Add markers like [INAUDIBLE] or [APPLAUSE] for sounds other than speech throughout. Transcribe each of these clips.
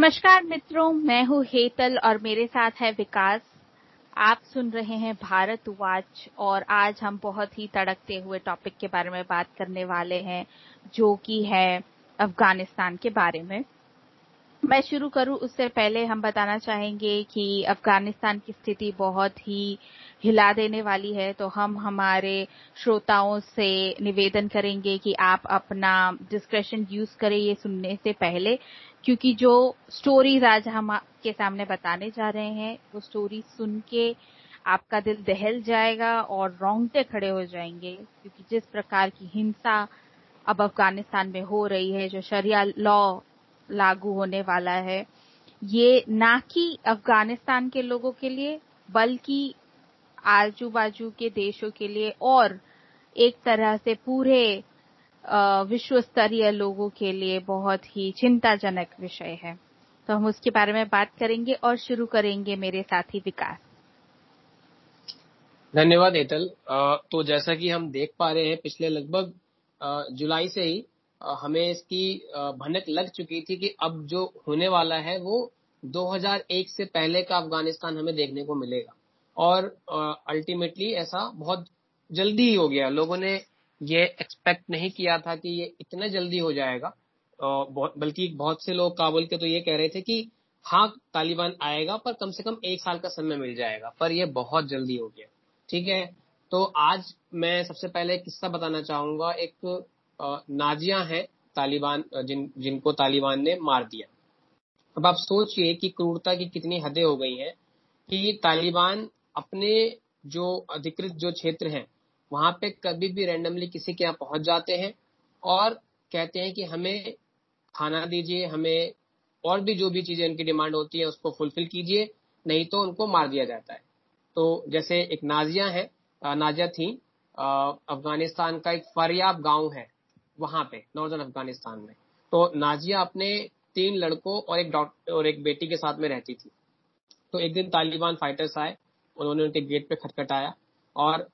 नमस्कार मित्रों, मैं हूँ हेतल और मेरे साथ है विकास। आप सुन रहे हैं भारत वाच और आज हम बहुत ही तड़कते हुए टॉपिक के बारे में बात करने वाले हैं, जो कि है अफ़गानिस्तान के बारे में। मैं शुरू करूँ, उससे पहले हम बताना चाहेंगे कि अफ़गानिस्तान की स्थिति बहुत ही हिला देने वाली है तो हम हमारे श्रोताओं से निवेदन करेंगे कि आप अपना डिस्क्रेशन यूज़ करें ये सुनने से पहले। क्योंकि जो स्टोरीज आज हम आपके सामने बताने जा रहे हैं, वो स्टोरी सुन के आपका दिल दहल जाएगा और रोंगटे खड़े हो जाएँगे। क्योंकि जिस प्रकार की हिंसा अब अफ़गानिस्तान में हो रही है, जो शरिया लॉ लागू होने वाला है, ये ना कि अफ़गानिस्तान के लोगों के लिए, बल्कि आजू बाजू के देशों के लिए और एक तरह से पूरे विश्व स्तरीय लोगों के लिए बहुत ही चिंताजनक विषय है। तो हम उसके बारे में बात करेंगे और शुरू करेंगे मेरे साथी विकास। धन्यवाद, एतल। तो जैसा कि हम देख पा रहे हैं, पिछले लगभग जुलाई से ही हमें इसकी भनक लग चुकी थी कि अब जो होने वाला है वो 2001 से पहले का अफ़गानिस्तान हमें देखने को मिलेगा। और अल्टीमेटली ऐसा बहुत जल्दी ही हो गया। लोगों ने ये एक्सपेक्ट नहीं किया था कि ये इतना जल्दी हो जाएगा। बल्कि बहुत से लोग काबुल के तो ये कह रहे थे कि हाँ तालिबान आएगा, पर कम से कम एक साल का समय मिल जाएगा, पर ये बहुत जल्दी हो गया। ठीक है? तो आज मैं सबसे पहले किस्सा बताना चाहूँगा। एक नाजिया है तालिबान जिन, जिनको तालिबान ने मार दिया। अब आप सोचिए कि क्रूरता की कितनी हदें हो गई हैं कि तालिबान अपने जो अधिकृत जो क्षेत्र हैं वहाँ पे कभी भी रैंडमली किसी के यहाँ पहुँच जाते हैं और कहते हैं कि हमें खाना दीजिए, हमें और भी जो भी चीज़ें उनकी डिमांड होती है उसको फुलफिल कीजिए, नहीं तो उनको मार दिया जाता है। तो जैसे एक नाजिया है नाजिया थी अफ़गानिस्तान का एक फरियाब गाँव है, वहाँ पे नॉर्दर्न अफ़गानिस्तान में। तो नाजिया अपने तीन लड़कों और एक डॉक्टर और एक बेटी के साथ में रहती थी। तो एक दिन तालिबान फाइटर्स आए, उन्होंने उनके गेट पे खटखटाया और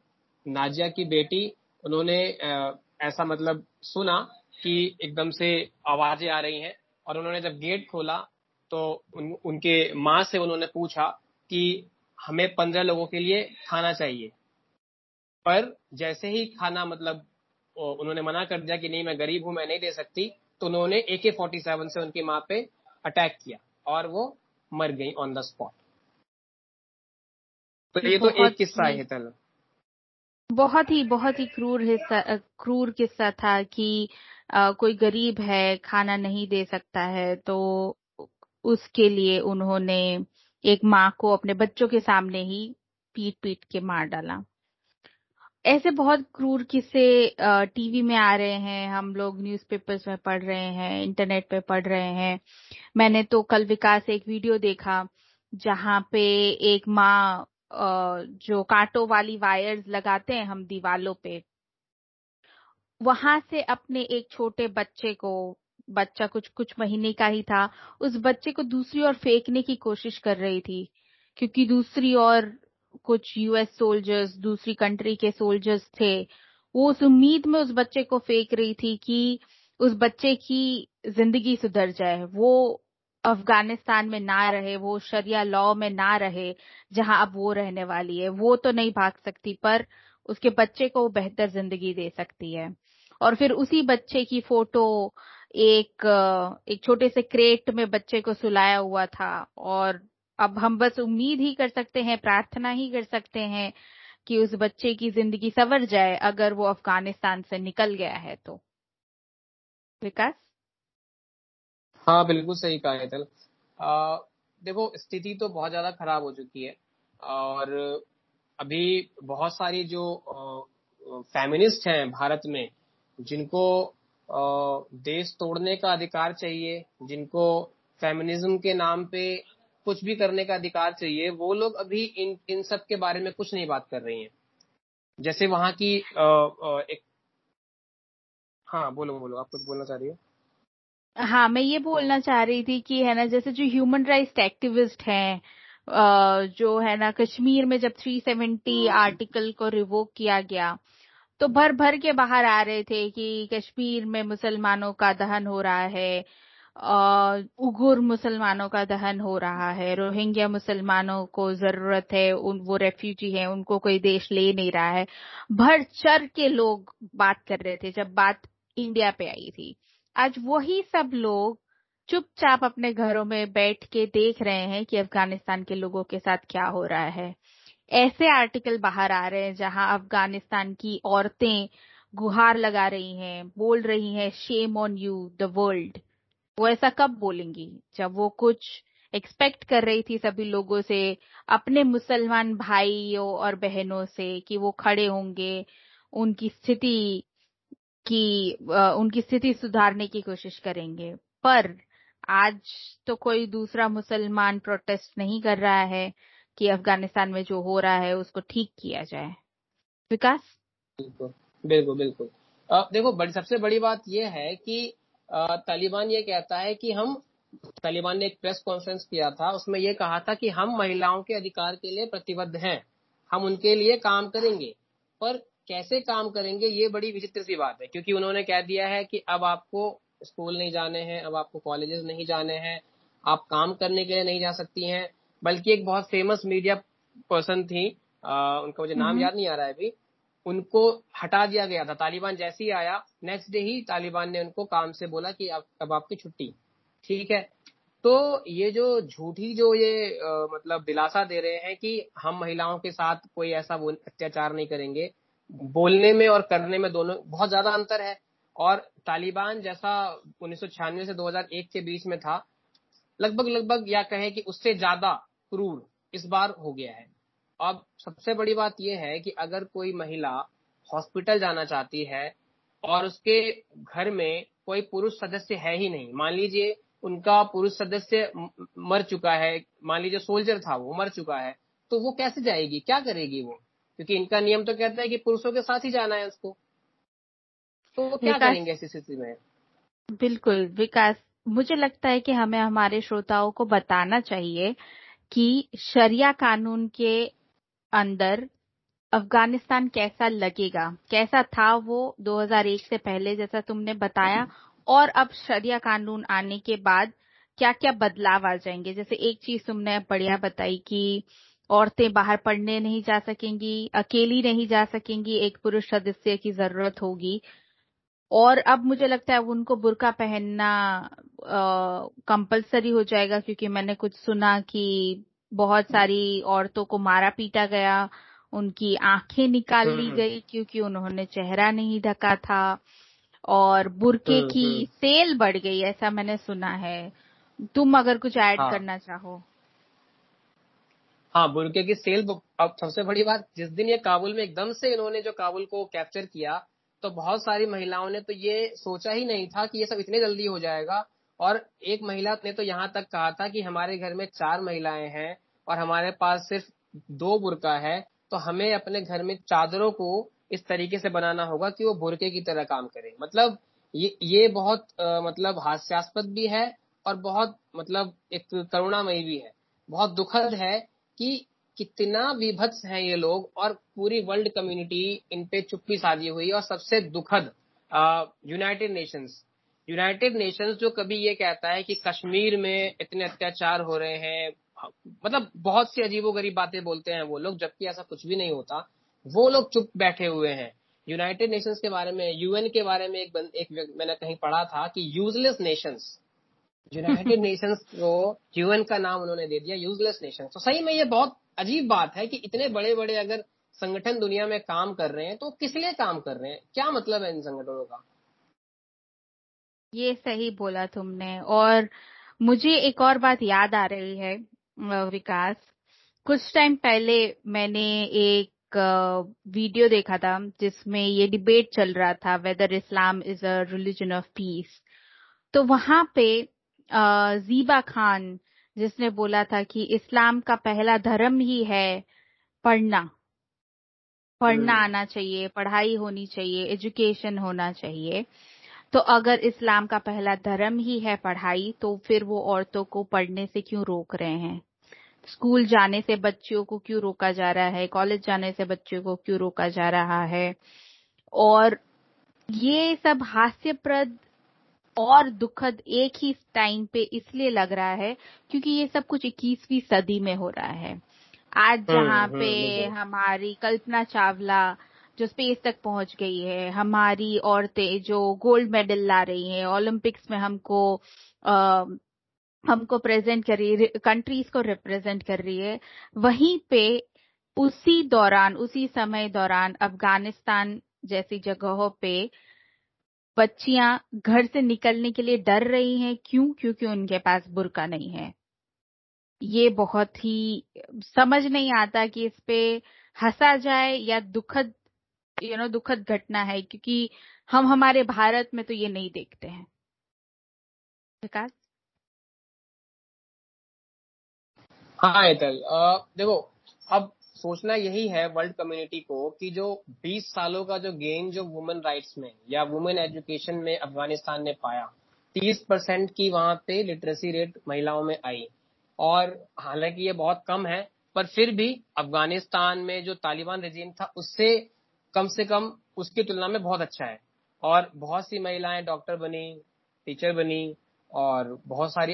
नाजिया की बेटी उन्होंने ऐसा मतलब सुना कि एकदम से आवाज़ें आ रही हैं और उन्होंने जब गेट खोला तो उन, उनके माँ से उन्होंने पूछा कि हमें पंद्रह लोगों के लिए खाना चाहिए। पर जैसे ही खाना मतलब उन्होंने मना कर दिया कि नहीं मैं गरीब हूँ मैं नहीं दे सकती तो उन्होंने ए के फोर्टी सेवन से उनकी माँ पे अटैक किया और वो मर गई ऑन द स्पॉट तो ये तो एक किस्सा है तल। बहुत ही बहुत ही क्रूर हिस्सा क्रूर किस्सा था कि आ, कोई गरीब है खाना नहीं दे सकता है तो उसके लिए उन्होंने एक माँ को अपने बच्चों के सामने ही पीट पीट के मार डाला। ऐसे बहुत क्रूर किस्से टीवी में आ रहे हैं हम लोग न्यूज़पेपर्स में पढ़ रहे हैं इंटरनेट पे पढ़ रहे हैं। मैंने तो कल विकास एक वीडियो देखा जहाँ पे एक माँ जो कांटों वाली वायर्स लगाते हैं हम दीवालों पे, वहाँ से अपने एक छोटे बच्चे को, बच्चा कुछ कुछ महीने का ही था, उस बच्चे को दूसरी ओर फेंकने की कोशिश कर रही थी, क्योंकि दूसरी ओर कुछ यूएस सोल्जर्स दूसरी कंट्री के सोल्जर्स थे, वो उस उम्मीद में उस बच्चे को फेंक रही थी कि उस बच्चे की ज़िंदगी सुधर जाए, वो अफ़गानिस्तान में ना रहे, वो शरिया लॉ में ना रहे, जहाँ अब वो रहने वाली है, वो तो नहीं भाग सकती, पर उसके बच्चे को बेहतर ज़िंदगी दे सकती है। और फिर उसी बच्चे की फ़ोटो एक एक छोटे से क्रेट में बच्चे को सुलाया हुआ था, और अब हम बस उम्मीद ही कर सकते हैं, प्रार्थना ही कर सकते हैं कि उस बच्चे की ज़िंदगी सवर जाए, अगर वो अफ़गानिस्तान से निकल गया है तो। विकास? हाँ बिल्कुल सही कहा है देखो स्थिति तो बहुत ज़्यादा खराब हो चुकी है और अभी बहुत सारी जो फेमिनिस्ट हैं भारत में जिनको देश तोड़ने का अधिकार चाहिए जिनको फेमिनिज्म के नाम पे कुछ भी करने का अधिकार चाहिए वो लोग अभी इन इन सब के बारे में कुछ नहीं बात कर रही हैं। जैसे वहाँ की आ, आ, एक हाँ बोलो बोलो आप कुछ बोलना चाह रही हो? हाँ मैं ये बोलना चाह रही थी कि है ना जैसे जो ह्यूमन राइट्स एक्टिविस्ट हैं जो है ना कश्मीर में जब 370 आर्टिकल को रिवोक किया गया तो भर भर के बाहर आ रहे थे कि कश्मीर में मुसलमानों का दहन हो रहा है उगुर मुसलमानों का दहन हो रहा है रोहिंग्या मुसलमानों को ज़रूरत है उन वो रेफ्यूजी हैं उनको कोई देश ले नहीं रहा है। भर चर के लोग बात कर रहे थे जब बात इंडिया पे आई थी। आज वही सब लोग चुपचाप अपने घरों में बैठ के देख रहे हैं कि अफ़गानिस्तान के लोगों के साथ क्या हो रहा है। ऐसे आर्टिकल बाहर आ रहे हैं जहाँ अफ़गानिस्तान की औरतें गुहार लगा रही हैं, बोल रही हैं shame on you the world वो ऐसा कब बोलेंगी? जब वो कुछ एक्सपेक्ट कर रही थी सभी लोगों से, अपने मुसलमान भाइयों और बहनों से कि वो खड़े होंगे, उनकी स्थिति की उनकी स्थिति सुधारने की कोशिश करेंगे। पर आज तो कोई दूसरा मुसलमान प्रोटेस्ट नहीं कर रहा है कि अफ़गानिस्तान में जो हो रहा है उसको ठीक किया जाए। विकास? बिल्कुल बिल्कुल बिल्कुल। देखो, बड़ी, सबसे बड़ी बात यह है कि तालिबान ये कहता है कि हम, तालिबान ने एक प्रेस कॉन्फ्रेंस किया था, उसमें यह कहा था कि हम महिलाओं के अधिकार के लिए प्रतिबद्ध हैं, हम उनके लिए काम करेंगे। पर कैसे काम करेंगे ये बड़ी विचित्र सी बात है। क्योंकि उन्होंने कह दिया है कि अब आपको स्कूल नहीं जाने हैं अब आपको कॉलेजेस नहीं जाने हैं आप काम करने के लिए नहीं जा सकती हैं। बल्कि एक बहुत फ़ेमस मीडिया पर्सन थी आ, उनका मुझे नाम हम्म। याद नहीं आ रहा है अभी उनको हटा दिया गया था। तालिबान जैसे ही आया नेक्स्ट डे ही तालिबान ने उनको काम से बोला कि अब अब आपकी छुट्टी। ठीक है? तो ये जो झूठी जो ये आ, मतलब दिलासा दे रहे हैं कि हम महिलाओं के साथ कोई ऐसा अत्याचार नहीं करेंगे बोलने में और करने में दोनों, बहुत ज़्यादा अंतर है। और तालिबान जैसा उन्नीस सौ छियानवे से 2001 के बीच में था, लगभग लगभग या कहें कि उससे ज़्यादा क्रूर इस बार हो गया है। अब सबसे बड़ी बात यह है कि अगर कोई महिला हॉस्पिटल जाना चाहती है और उसके घर में कोई पुरुष सदस्य है ही नहीं, मान लीजिए उनका पुरुष सदस्य मर चुका है, मान लीजिए सोल्जर था वो, मर चुका है तो वो कैसे जाएगी? क्या करेगी वो? क्योंकि इनका नियम तो कहता है कि पुरुषों के साथ ही जाना है उसको। तो वो क्या करेंगे ऐसी स्थिति में? बिल्कुल विकास मुझे लगता है कि हमें हमारे श्रोताओं को बताना चाहिए कि शरिया कानून के अंदर अफ़गानिस्तान कैसा लगेगा? कैसा था वो 2001 से पहले जैसा तुमने बताया? और अब शरिया कानून आने के बाद क्या क्या बदलाव आ जाएँगे? जैसे एक चीज़ तुमने बढ़िया बताई कि औरतें बाहर पढ़ने नहीं जा सकेंगी अकेली नहीं जा सकेंगी एक पुरुष सदस्य की ज़रूरत होगी और अब मुझे लगता है उनको बुरका पहनना कंपलसरी हो जाएगा क्योंकि मैंने कुछ सुना कि बहुत सारी औरतों को मारा पीटा गया उनकी आँखें निकाल ली हम्म। गई क्योंकि उन्होंने चेहरा नहीं ढका था और बुरके हम्म, की हम्म। सेल बढ़ गई ऐसा मैंने सुना है तुम अगर कुछ ऐड हाँ, करना चाहो हाँ बुरके की सेल अब सबसे बड़ी बात जिस दिन ये काबुल में एकदम से इन्होंने जो काबुल को कैप्चर किया तो बहुत सारी महिलाओं ने तो ये सोचा ही नहीं था कि ये सब इतने जल्दी हो जाएगा। और एक महिला ने तो यहाँ तक कहा था कि हमारे घर में चार महिलाएँ हैं और हमारे पास सिर्फ़ दो बुरका है तो हमें अपने घर में चादरों को इस तरीके से बनाना होगा कि वो बुरके की तरह काम करे। मतलब ये ये बहुत आ, मतलब हास्यास्पद भी है और बहुत मतलब एक करुणामयी भी है। बहुत दुखद है कि कितना विभत्स है ये लोग और पूरी वर्ल्ड कम्युनिटी इन पे चुप्पी साधी हुई और सबसे दुखद यूनाइटेड नेशंस यूनाइटेड नेशंस जो कभी ये कहता है कि कश्मीर में इतने अत्याचार हो रहे हैं मतलब बहुत सी अजीबो गरीब बातें बोलते हैं वो लोग जबकि ऐसा कुछ भी नहीं होता। वो लोग चुप बैठे हुए हैं। यूनाइटेड नेशंस के बारे में यूएन के बारे में एक, एक मैंने कहीं पढ़ा था कि यूजलेस नेशंस यूनाइटेड नेशंस [LAUGHS] को यूएन का नाम उन्होंने दे दिया यूजलेस नेशन तो सही में ये बहुत अजीब बात है कि इतने बड़े बड़े अगर संगठन दुनिया में काम कर रहे हैं तो किस लिए काम कर रहे हैं? क्या मतलब है इन संगठनों का? ये सही बोला तुमने। और मुझे एक और बात याद आ रही है विकास। कुछ टाइम पहले मैंने एक वीडियो देखा था जिसमें ये डिबेट चल रहा था whether Islam is a religion of peace तो वहाँ पे जीबा खान जिसने बोला था कि इस्लाम का पहला धर्म ही है पढ़ना। पढ़ना हम्म। आना चाहिए पढ़ाई होनी चाहिए एजुकेशन होना चाहिए। तो अगर इस्लाम का पहला धर्म ही है पढ़ाई तो फिर वो औरतों को पढ़ने से क्यों रोक रहे हैं? स्कूल जाने से बच्चियों को क्यों रोका जा रहा है? कॉलेज जाने से बच्चों को क्यों रोका जा रहा है? और ये सब हास्यप्रद और दुखद एक ही टाइम पे इसलिए लग रहा है क्योंकि ये सब कुछ 21वीं सदी में हो रहा है। आज हम्म, जहाँ हम्म, पे हमारी कल्पना चावला जो स्पेस तक पहुँच गई है हमारी औरतें जो गोल्ड मेडल ला रही हैं ओलंपिक्स में हमको आ, हमको प्रेजेंट कर रही है कंट्रीज़ को रिप्रेजेंट कर रही है वहीं पे उसी दौरान उसी समय दौरान अफ़गानिस्तान जैसी जगहों पे बच्चियाँ घर से निकलने के लिए डर रही हैं। क्यों? क्योंकि उनके पास बुरका नहीं है। ये बहुत ही, समझ नहीं आता कि इस पे हंसा जाए या दुखद यू नो दुखद घटना है, क्योंकि हम हमारे भारत में तो ये नहीं देखते हैं। विकास? हाँ एतल देखो, अब सोचना यही है वर्ल्ड कम्युनिटी को कि जो 20 सालों का जो गेन जो वुमेन राइट्स में या वुमेन एजुकेशन में अफ़गानिस्तान ने पाया 30 परसेंट की वहाँ पे लिटरेसी रेट महिलाओं में आई। और हालाँकि ये बहुत कम है, पर फिर भी अफ़गानिस्तान में जो तालिबान रजीम था, उससे कम से कम उसकी तुलना में बहुत अच्छा है। और बहुत सी महिलाएँ डॉक्टर बनी टीचर बनी और बहुत सारी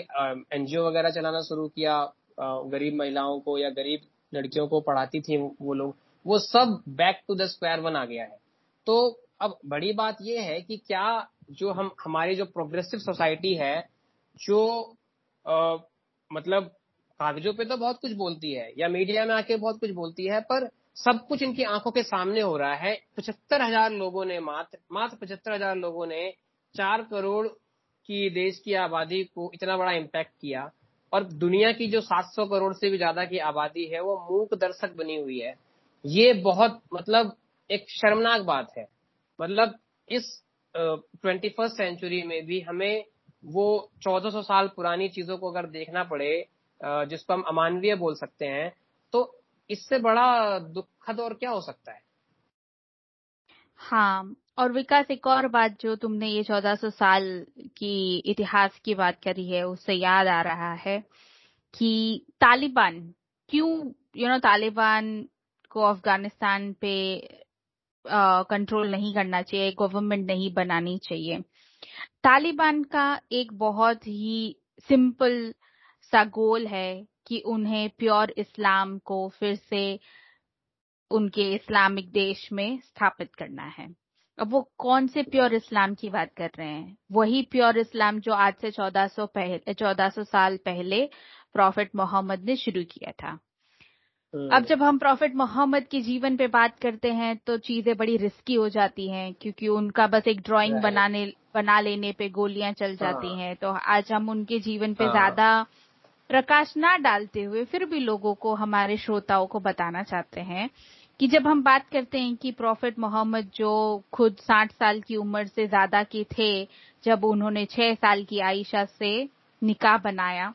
एनजीओ वगैरह चलाना शुरू किया गरीब महिलाओं को या गरीब लड़कियों को पढ़ाती थी वो लोग वो सब back to the square one आ गया है। तो अब बड़ी बात यह है कि क्या जो हम हमारी जो प्रोग्रेसिव सोसाइटी है जो आ, मतलब कागजों पे तो बहुत कुछ बोलती है या मीडिया में आके बहुत कुछ बोलती है पर सब कुछ इनकी आँखों के सामने हो रहा है। पचहत्तर हज़ार लोगों ने मात्र मात्र पचहत्तर हज़ार लोगों ने चार करोड़ की देश की आबादी को इतना बड़ा इम्पैक्ट किया। और दुनिया की जो 700 करोड़ से भी ज़्यादा की आबादी है, वो मूक दर्शक बनी हुई है। ये बहुत मतलब एक शर्मनाक बात है। मतलब इस ट्वेंटी फ़र्स्ट सेंचुरी में भी हमें वो 1400 साल पुरानी चीज़ों को अगर देखना पड़े जिसको हम अमानवीय बोल सकते हैं तो इससे बड़ा दुखद और क्या हो सकता है? हाँ और विकास, एक और बात जो तुमने ये 1400 साल की इतिहास की बात करी है, उससे याद आ रहा है कि तालिबान क्यों यू नो तालिबान को अफ़गानिस्तान पे कंट्रोल नहीं करना चाहिए गवर्नमेंट नहीं बनानी चाहिए। तालिबान का एक बहुत ही सिंपल सा गोल है कि उन्हें प्योर इस्लाम को फिर से उनके इस्लामिक देश में स्थापित करना है। अब वो कौन से प्योर इस्लाम की बात कर रहे हैं वही प्योर इस्लाम जो आज से 1400 पहले 1400 साल पहले प्रॉफिट मोहम्मद ने शुरू किया था हम्म। अब जब हम प्रॉफिट मोहम्मद के जीवन पे बात करते हैं तो चीज़ें बड़ी रिस्की हो जाती हैं क्योंकि उनका बस एक ड्राइंग बनाने बना लेने पे गोलियाँ चल जाती हाँ। हैं तो आज हम उनके जीवन पे हाँ। ज़्यादा प्रकाश ना डालते हुए फिर भी लोगों को हमारे श्रोताओं को बताना चाहते हैं कि जब हम बात करते हैं कि प्रॉफिट मोहम्मद जो खुद साठ साल की उम्र से ज़्यादा के थे, जब उन्होंने छह साल की आयशा से निकाह बनाया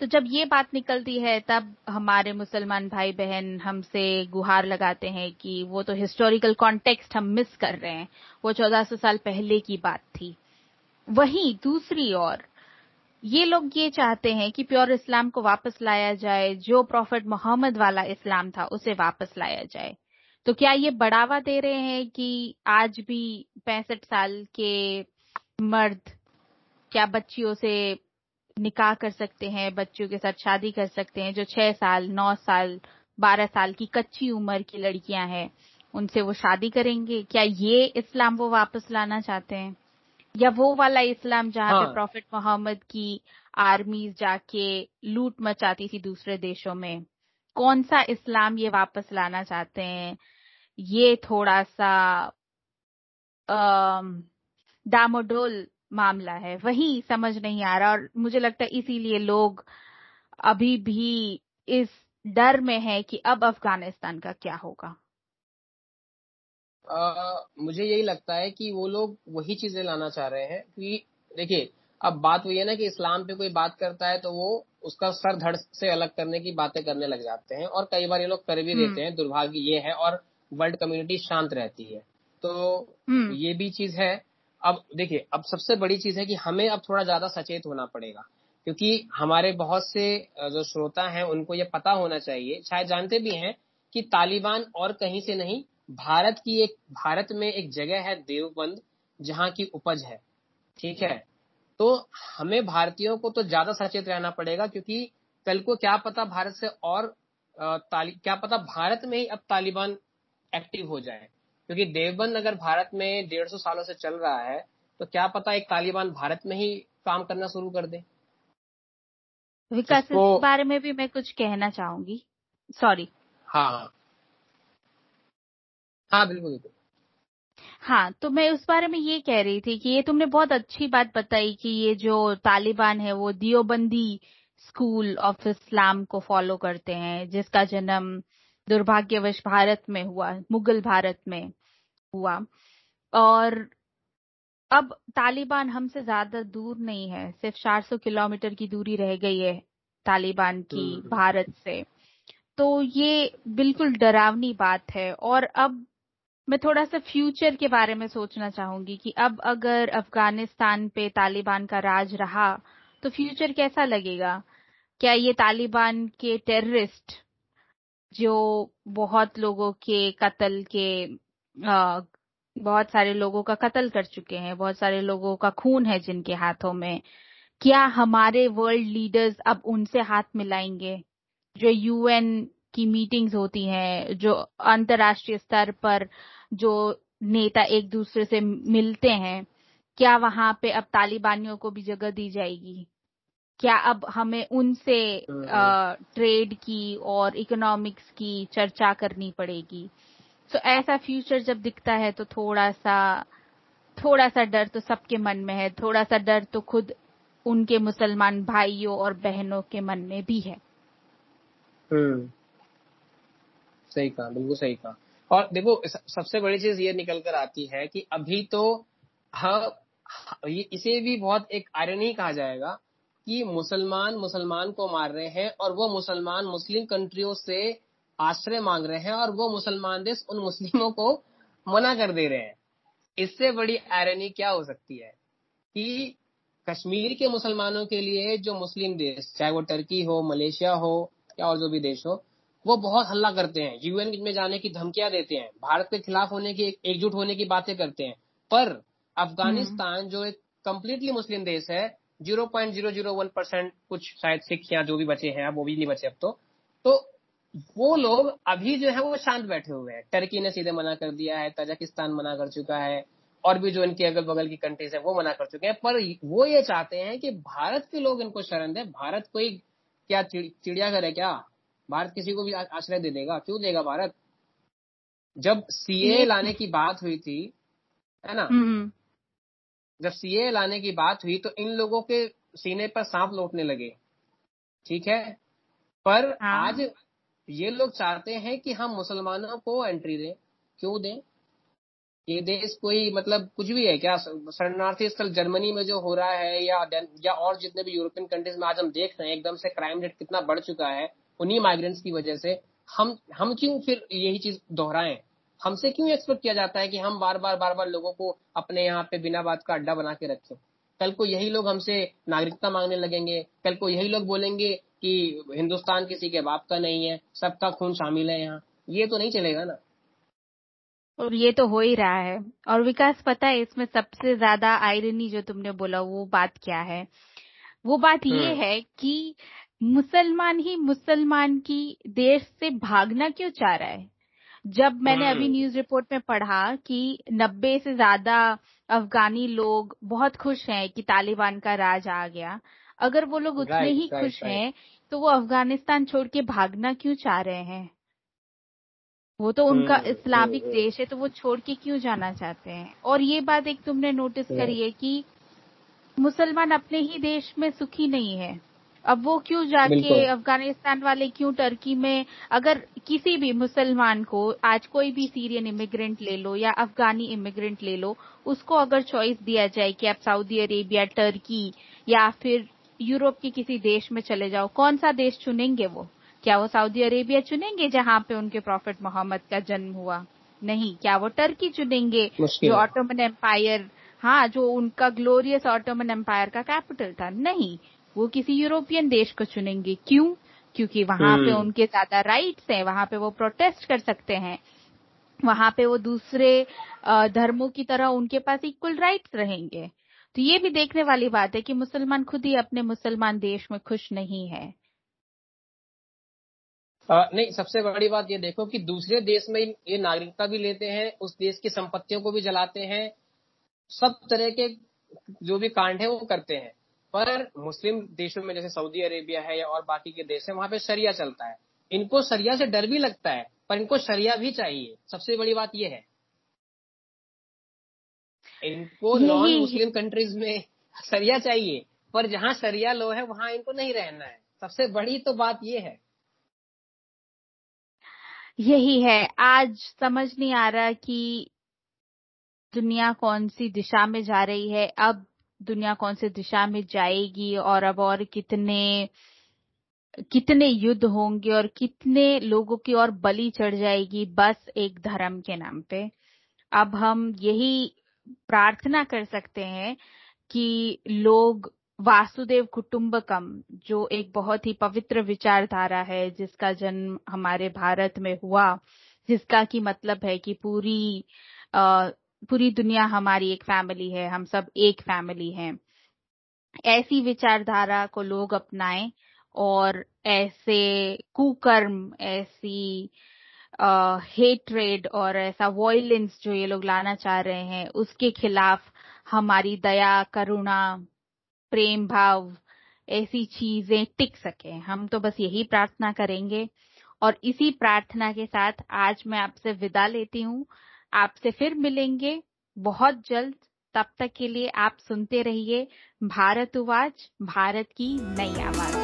तो जब ये बात निकलती है, तब हमारे मुसलमान भाई बहन हमसे गुहार लगाते हैं कि वो तो हिस्टोरिकल कॉन्टेक्स्ट हम मिस कर रहे हैं। वो 1400 साल पहले की बात थी। वहीं दूसरी ओर ये लोग ये चाहते हैं कि प्योर इस्लाम को वापस लाया जाए, जो प्रॉफिट मोहम्मद वाला इस्लाम था, उसे वापस लाया जाए। तो क्या ये बढ़ावा दे रहे हैं कि आज भी पैंसठ साल के मर्द क्या बच्चियों से निकाह कर सकते हैं बच्चों के साथ शादी कर सकते हैं, जो छह साल, नौ साल, बारह साल की कच्ची उम्र की लड़कियाँ हैं, उनसे वो शादी करेंगे? क्या ये इस्लाम वो वापस लाना चाहते हैं? या वो वाला इस्लाम जहाँ हाँ. पे प्रॉफिट मोहम्मद की आर्मीज जाके लूट मचाती थी दूसरे देशों में कौन सा इस्लाम ये वापस लाना चाहते हैं ये थोड़ा सा डामोडोल मामला है वही समझ नहीं आ रहा और मुझे लगता है इसीलिए लोग अभी भी इस डर में है कि अब अफ़गानिस्तान का क्या होगा आ, मुझे यही लगता है कि वो लोग वही चीज़ें लाना चाह रहे हैं कि देखिए अब बात वही है ना कि इस्लाम पे कोई बात करता है तो वो उसका सर धड़ से अलग करने की बातें करने लग जाते हैं और कई बार ये लोग कर भी हम्म। देते हैं दुर्भाग्य ये है और वर्ल्ड कम्युनिटी शांत रहती है तो हम्म। ये भी चीज़ है अब देखिए अब सबसे बड़ी चीज़ है कि हमें अब थोड़ा ज़्यादा सचेत होना पड़ेगा क्योंकि हमारे बहुत से जो श्रोता हैं उनको ये पता होना चाहिए शायद जानते भी हैं कि तालिबान और कहीं से नहीं भारत की एक भारत में एक जगह है देवबंद जहाँ की उपज है। ठीक है? तो हमें भारतीयों को तो ज़्यादा सचेत रहना पड़ेगा क्योंकि कल को क्या पता भारत से और क्या पता भारत में ही अब तालिबान एक्टिव हो जाए। क्योंकि देवबंद अगर भारत में डेढ़ सौ सालों से चल रहा है तो क्या पता एक तालिबान भारत में ही काम करना शुरू कर दे। विकास इस बारे में भी मैं कुछ कहना चाहूँगी। सॉरी हाँ। हाँ बिल्कुल बिल्कुल। हाँ तो मैं उस बारे में ये कह रही थी कि ये तुमने बहुत अच्छी बात बताई कि ये जो तालिबान है वो दियोबंदी स्कूल ऑफ़ इस्लाम को फॉलो करते हैं जिसका जन्म दुर्भाग्यवश भारत में हुआ मुगल भारत में हुआ। और अब तालिबान हमसे ज़्यादा दूर नहीं है सिर्फ़ 400 किलोमीटर की दूरी रह गई है तालिबान की हम्म। भारत से। तो ये बिल्कुल डरावनी बात है। और अब मैं थोड़ा सा फ्यूचर के बारे में सोचना चाहूँगी कि अब अगर अफ़गानिस्तान पे तालिबान का राज रहा तो फ्यूचर कैसा लगेगा? क्या ये तालिबान के टेररिस्ट जो बहुत लोगों के कत्ल के आ, बहुत सारे लोगों का कत्ल कर चुके हैं बहुत सारे लोगों का खून है जिनके हाथों में क्या हमारे वर्ल्ड लीडर्स अब उनसे हाथ मिलाएँगे? जो यूएन की मीटिंग्स होती हैं जो अंतर्राष्ट्रीय स्तर पर जो नेता एक दूसरे से मिलते हैं क्या वहाँ पे अब तालिबानियों को भी जगह दी जाएगी? क्या अब हमें उनसे ट्रेड की और इकोनॉमिक्स की चर्चा करनी पड़ेगी? तो ऐसा फ्यूचर जब दिखता है तो थोड़ा सा थोड़ा सा डर तो सबके मन में है थोड़ा सा डर तो खुद उनके मुसलमान भाइयों और बहनों के मन में भी है। हम्म। सही कहा बिल्कुल सही कहा। और देखो सबसे बड़ी चीज़ ये निकल कर आती है कि अभी तो हाँ इसे भी बहुत एक आयरनी कहा जाएगा कि मुसलमान मुसलमान को मार रहे हैं और वो मुसलमान मुस्लिम कंट्रियों से आश्रय मांग रहे हैं और वो मुसलमान देश उन मुस्लिमों को मना कर दे रहे हैं। इससे बड़ी आयरनी क्या हो सकती है कि कश्मीर के मुसलमानों के लिए जो मुस्लिम देश, चाहे वो टर्की हो मलेशिया हो, या और जो भी देश हो वो बहुत हल्ला करते हैं। यूएन में जाने की धमकियाँ देते हैं। भारत के खिलाफ होने की एकजुट होने की बातें करते हैं। पर अफ़गानिस्तान हम्म। जो एक कम्प्लीटली मुस्लिम देश है zero point zero zero one percent कुछ शायद सिख या जो भी बचे हैं अब वो भी नहीं बचे अब तो। तो वो लोग अभी जो है वो शांत बैठे हुए हैं। टर्की ने सीधे मना कर दिया है तजाकिस्तान मना कर चुका है और भी जो इनके अगल बगल की कंट्रीज़ है वो मना कर चुके हैं। पर वो ये चाहते हैं कि भारत के लोग इनको शरण दें। भारत कोई क्या चिड़ियाघर है क्या? भारत किसी को भी आश्रय दे देगा। क्यों देगा भारत? जब सीए लाने की बात हुई थी है ना? हम्म, हम्म। जब सीए लाने की बात हुई तो इन लोगों के सीने पर सांप लौटने लगे। ठीक है? पर हाँ। आज ये लोग चाहते हैं कि हम मुसलमानों को एंट्री दें। क्यों दें? ये देश कोई मतलब कुछ भी है क्या? शरणार्थी स्थल जर्मनी में जो हो रहा है या या और जितने भी यूरोपियन कंट्रीज़ में आज हम देख रहे हैं एकदम से क्राइम रेट कितना बढ़ चुका है। उन्हीं माइग्रेंट्स की वजह से हम हम क्यों फिर यही चीज़ दोहराएँ? हमसे क्यों एक्सपेक्ट किया जाता है कि हम बार बार बार बार लोगों को अपने यहाँ पे बिना बात का अड्डा बना के रखें कल को यही लोग हमसे नागरिकता मांगने लगेंगे। कल को यही लोग बोलेंगे कि हिंदुस्तान किसी के बाप का नहीं है सबका खून शामिल है यहाँ। ये तो नहीं चलेगा ना। और ये तो हो ही रहा है। और विकास पता है इसमें सबसे ज़्यादा आयरनी जो तुमने बोला वो बात क्या है? वो बात ये हम्म। है कि मुसलमान ही मुसलमान की देश से भागना क्यों चाह रहा है? जब मैंने अभी न्यूज़ हम्म। रिपोर्ट में पढ़ा कि 90 से ज़्यादा अफगानी लोग बहुत खुश हैं कि तालिबान का राज आ गया अगर वो लोग उतने ही खुश हैं तो वो अफ़गानिस्तान छोड़ के भागना क्यों चाह रहे हैं? वो तो उनका हम्म, इस्लामिक हम्म, देश है तो वो छोड़ के क्यों जाना चाहते हैं? और ये बात एक तुमने नोटिस करी है कि मुसलमान अपने ही देश में सुखी नहीं है। अब वो क्यों जाके अफ़गानिस्तान वाले क्यों टर्की में अगर किसी भी मुसलमान को आज कोई भी सीरियन इमिग्रेंट ले लो या अफगानी इमिग्रेंट ले लो उसको अगर चॉइस दिया जाए कि आप सऊदी अरेबिया टर्की या फिर यूरोप के किसी देश में चले जाओ कौन सा देश चुनेंगे वो? क्या वो सऊदी अरेबिया चुनेंगे जहाँ पे उनके प्रॉफिट मोहम्मद का जन्म हुआ? नहीं क्या वो टर्की चुनेंगे जो ऑटोमन एम्पायर हाँ जो उनका ग्लोरियस ऑटोमन एम्पायर का कैपिटल था? नहीं वो किसी यूरोपियन देश को चुनेंगे। क्यों? क्योंकि वहाँ पे हम्म। उनके ज़्यादा राइट्स हैं वहाँ पे वो प्रोटेस्ट कर सकते हैं। वहाँ पे वो दूसरे धर्मों की तरह उनके पास इक्वल राइट्स रहेंगे। तो ये भी देखने वाली बात है कि मुसलमान खुद ही अपने मुसलमान देश में खुश नहीं है। आ, नहीं सबसे बड़ी बात ये देखो कि दूसरे देश में ये नागरिकता भी लेते हैं उस देश की संपत्तियों को भी जलाते हैं सब तरह के जो भी कांड है वो करते हैं। पर मुस्लिम देशों में जैसे सऊदी अरेबिया है या और बाकी के देश है वहाँ पे शरिया चलता है। इनको शरिया से डर भी लगता है पर इनको शरिया भी चाहिए। सबसे बड़ी बात यह है। इनको नॉन मुस्लिम कंट्रीज़ में शरिया चाहिए पर जहाँ शरिया लो है वहाँ इनको नहीं रहना है। सबसे बड़ी तो बात ये है। यही है। आज समझ नहीं आ रहा कि दुनिया कौन सी दिशा में जा रही है। अब दुनिया कौन से दिशा में जाएगी और अब और कितने कितने युद्ध होंगे और कितने लोगों की और बलि चढ़ जाएगी बस एक धर्म के नाम पे। अब हम यही प्रार्थना कर सकते हैं कि लोग वासुदेव कुटुंबकम, जो एक बहुत ही पवित्र विचारधारा है, जिसका जन्म हमारे भारत में हुआ, जिसका की मतलब है कि पूरी पूरी दुनिया हमारी एक फैमिली है, हम सब एक फैमिली हैं। ऐसी विचारधारा को लोग अपनाएँ और ऐसे कुकर्म, ऐसी हेट्रेड और ऐसा वॉयलेंस जो ये लोग लाना चाह रहे हैं, उसके खिलाफ हमारी दया, करुणा, प्रेम भाव, ऐसी चीज़ें टिक सके। हम तो बस यही प्रार्थना करेंगे और इसी प्रार्थना के साथ आज मैं आपसे विदा लेती हूँ। आपसे फिर मिलेंगे। बहुत जल्द। तब तक के लिए आप सुनते रहिए भारत उवाज भारत की नई आवाज़।